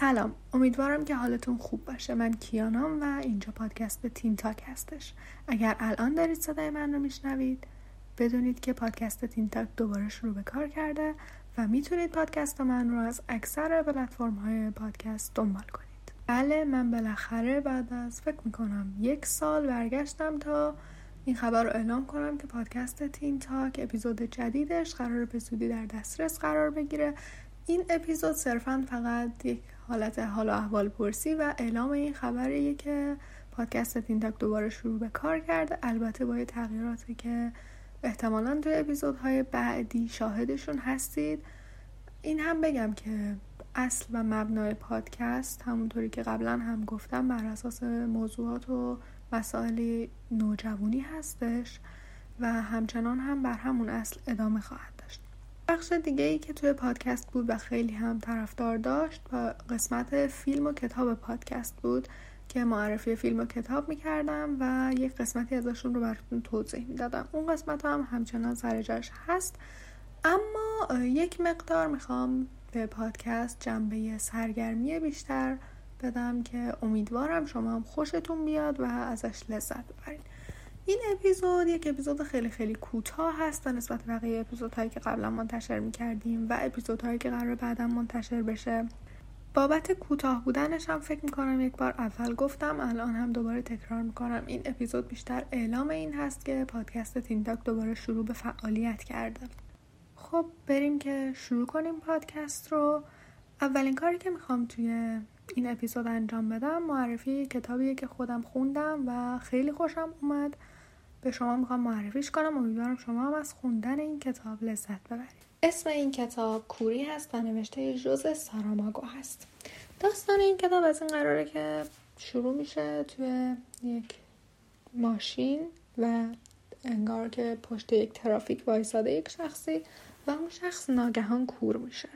سلام. امیدوارم که حالتون خوب باشه. من کیانام و اینجا پادکست تین تاک هستش. اگر الان دارید صدای من رو میشنوید بدونید که پادکست تین تاک دوباره شروع به کار کرده و می‌تونید پادکست من رو از اکثر پلتفرم های پادکست دنبال کنید. بله من بالاخره بعد از فکر می‌کنم یک سال برگشتم تا این خبر رو اعلام کنم که پادکست تین تاک اپیزود جدیدش قراره به زودی در دسترس قرار بگیره. این اپیزود صرفا فقط یک حالت حال و احوال پرسی و اعلام این خبریه که پادکست تین تاک دوباره شروع به کار کرده. البته با تغییراتی که احتمالا توی اپیزودهای بعدی شاهدشون هستید. این هم بگم که اصل و مبنای پادکست همونطوری که قبلا هم گفتم بر اساس موضوعات و مسائل نوجوانی هستش و همچنان هم بر همون اصل ادامه خواهد بخش دیگه ای که توی پادکست بود و خیلی هم طرفدار داشت و قسمت فیلم و کتاب پادکست بود که معرفی فیلم و کتاب می‌کردم و یک قسمتی ازشون رو براتون توضیح می‌دادم. اون قسمت هم همچنان سر جاش هست. اما یک مقدار می‌خوام به پادکست جنبه سرگرمی بیشتر بدم که امیدوارم شما هم خوشتون بیاد و ازش لذت ببرید. این اپیزود یک اپیزود خیلی خیلی کوتاه هست نسبت بقیه اپیزودهایی که قبلا منتشر می‌کردیم و اپیزودهایی که قرار بعدا منتشر بشه. بابت کوتاه بودنش هم فکر می‌کنم یک بار اول گفتم الان هم دوباره تکرار می‌کنم. این اپیزود بیشتر اعلام این هست که پادکست تینتاک دوباره شروع به فعالیت کرده. خب بریم که شروع کنیم پادکست رو. اولین کاری که می‌خوام توی این اپیزود انجام بدم معرفی کتابیه که خودم خوندم و خیلی خوشم اومد. به شما می‌خوام معرفیش کنم. امیدوارم شما هم از خوندن این کتاب لذت ببرید. اسم این کتاب کوری هست و نوشته جوز ساراماگو هست. داستان این کتاب از این قراره که شروع میشه توی یک ماشین و انگار که پشت یک ترافیک وایساده یک شخصی و اون شخص ناگهان کور میشه.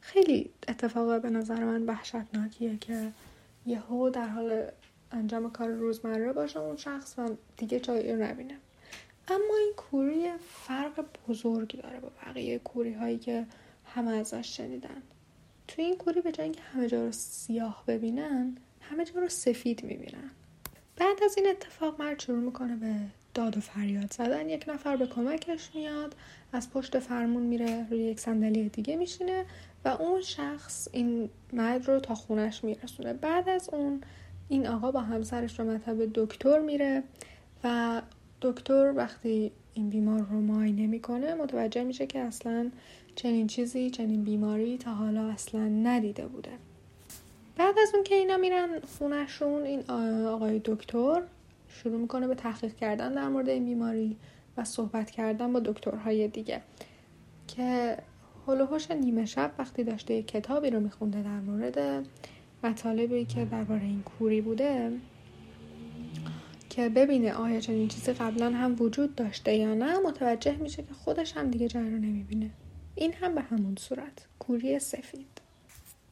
خیلی اتفاق به نظر من وحشتناکیه که یهو در حال انجام کار روزمره باشه اون شخص و دیگه جایی رو نبینه. اما این کوری فرق بزرگی داره با بقیه کوری هایی که همه ازش شنیدن. توی این کوری به اینکه همه جا رو سیاه ببینن همه جا رو سفید می‌بینن. بعد از این اتفاق مرد شروع می‌کنه به داد و فریاد زدن. یک نفر به کمکش میاد از پشت فرمون میره روی یک صندلی دیگه میشینه و اون شخص این مرد رو تا خونش میرسونه. بعد از اون این آقا با همسرش به مطب دکتر میره و دکتر وقتی این بیمار رو معاینه می‌کنه متوجه میشه که اصلا چنین چیزی چنین بیماری تا حالا اصلا ندیده بوده. بعد از اون که اینا میرن خونشون این آقای دکتر شروع می‌کنه به تحقیق کردن در مورد این بیماری و صحبت کردن با دکترهای دیگه که هلوهوش نیمه شب وقتی داشته کتابی رو میخونده در مورد مطالبی که درباره این کوری بوده که ببینه آیا چنین چیزی قبلا هم وجود داشته یا نه متوجه میشه که خودش هم دیگه جای رو نمی‌بینه. این هم به همون صورت. کوری سفید.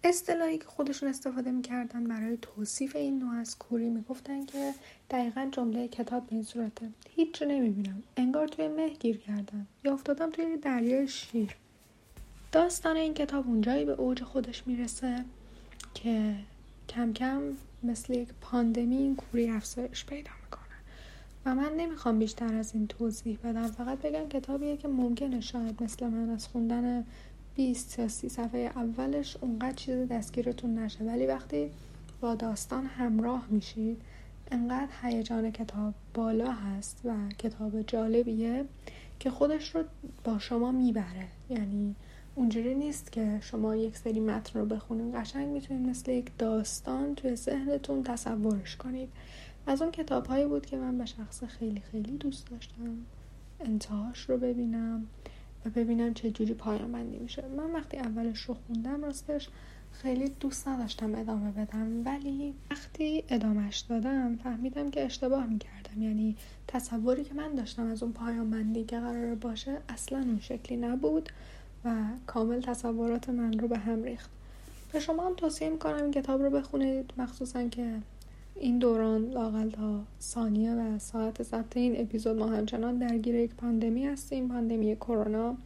اصطلاحی که خودشون استفاده می‌کردن برای توصیف این نوع از کوری می‌گفتن که دقیقا جمله کتاب به این صورته. هیچ نمی‌بینم. انگار توی مه گیر کردم یا افتادم توی دریای شیر. داستان این کتاب اونجایی به اوج خودش می‌رسه. که کم کم مثل یک پاندمی این کوری افزایش پیدا می‌کنه. و من نمی‌خوام بیشتر از این توضیح بدم. فقط بگم کتابیه که ممکنه شاید مثل من از خوندن 20 تا 30 صفحه اولش اونقدر چیز دستگیرتون نشه. ولی وقتی با داستان همراه میشید انقدر هیجان کتاب بالا هست و کتاب جالبیه که خودش رو با شما می‌بره. یعنی اونجوری نیست که شما یک سری متن رو بخونید قشنگ می‌تونید مثل یک داستان توی ذهنتون تصورش کنید. از اون کتاب هایی بود که من به شخص خیلی خیلی دوست داشتم. انتهاش رو ببینم و ببینم چه جوری پایان بندی میشه. من وقتی اولش رو خوندم راستش خیلی دوست نداشتم ادامه بدم. ولی وقتی ادامهش دادم فهمیدم که اشتباه می‌کردم. یعنی تصوری که من داشتم از اون پایان بندی که قرار باشه اصلا اون شکلی نبود. و کامل تصورات من رو به هم ریخت. به شما هم توصیه می‌کنم این کتاب رو بخونید مخصوصا که این دوران لاقل تا ثانیه و ساعت ضبط این اپیزود ما همچنان درگیر یک پاندمی هستیم پاندمی کرونا.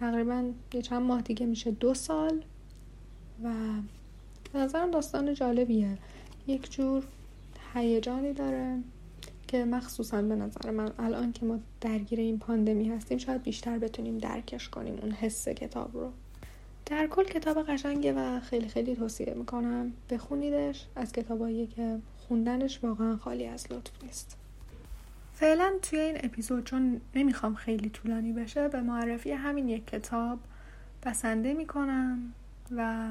تقریبا یه چند ماه دیگه میشه دو سال و نظرم داستان جالبیه. یک جور هیجانی داره. که مخصوصا به نظر من الان که ما درگیر این پاندمی هستیم شاید بیشتر بتونیم درکش کنیم اون حس کتاب رو. در کل کتاب قشنگه و خیلی خیلی توصیه می‌کنم بخونیدش. از کتابایی که خوندنش واقعا خالی از لطف نیست. فعلا توی این اپیزود چون نمی‌خوام خیلی طولانی بشه به معرفی همین یک کتاب بسنده می‌کنم و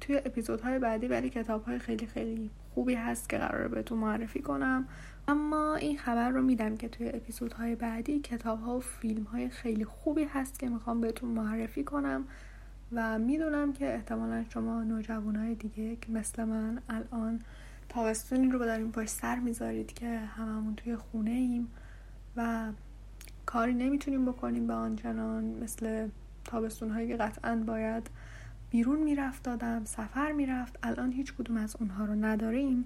توی اپیزودهای بعدی ولی کتابهای خیلی خیلی خوبی هست که قراره بهتون معرفی کنم. اما این خبر رو میدم که توی اپیزودهای بعدی کتاب ها و فیلم های خیلی خوبی هست که می‌خوام بهتون معرفی کنم و می‌دونم که احتمالا شما نوجوان های دیگه که مثل من الان تابستونی رو داریم پشت سر می‌ذارید که هممون توی خونه ایم و کاری نمی‌تونیم بکنیم به آنچنان مثل تابستون هایی که قطعا باید بیرون می‌رفت دادم سفر می‌رفت. الان هیچ کدوم از اونها رو نداریم.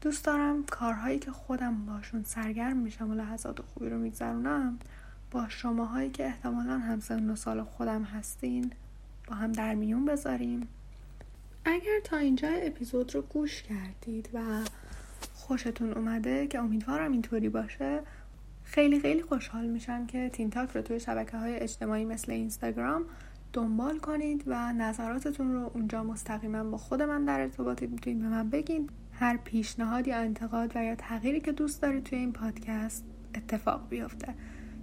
دوست دارم کارهایی که خودم باشون سرگرم میشم و لحظات خوبی رو میگذرونم با شماهایی که احتمالا همسن و سال خودم هستین با هم در میون بذاریم. اگر تا اینجا اپیزود رو گوش کردید و خوشتون اومده که امیدوارم اینطوری باشه خیلی خیلی خوشحال میشم که تین تاک رو توی شبکه های اجتماعی مثل اینستاگرام دنبال کنید و نظراتتون رو اونجا مستقیما با خود من در ارتباطی می‌تونید به من بگین هر پیشنهاد یا انتقاد و یا تغییری که دوست دارید توی این پادکست اتفاق بیفته.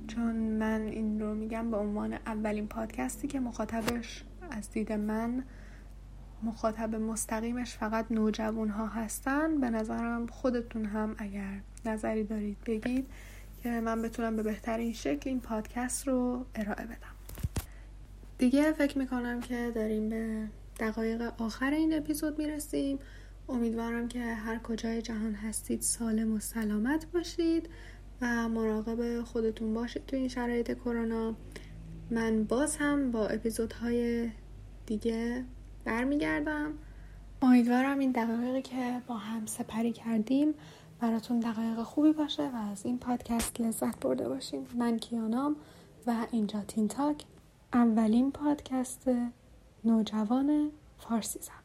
چون من این رو میگم به عنوان اولین پادکستی که مخاطبش از دید من مخاطب مستقیمش فقط نوجوان ها هستن به نظرم خودتون هم اگر نظری دارید بگید که من بتونم به بهترین شکل این پادکست رو ارائه بدم. دیگه فکر می‌کنم که داریم به دقایق آخر این اپیزود می‌رسیم. امیدوارم که هر کجای جهان هستید سالم و سلامت باشید و مراقب خودتون باشید تو این شرایط کرونا. من باز هم با اپیزودهای دیگه برمیگردم. امیدوارم این دقایقی که با هم سپری کردیم براتون دقایق خوبی باشه و از این پادکست لذت برده باشیم من کیانام و اینجا تین تاک. اولین پادکست نوجوان فارسی زبان.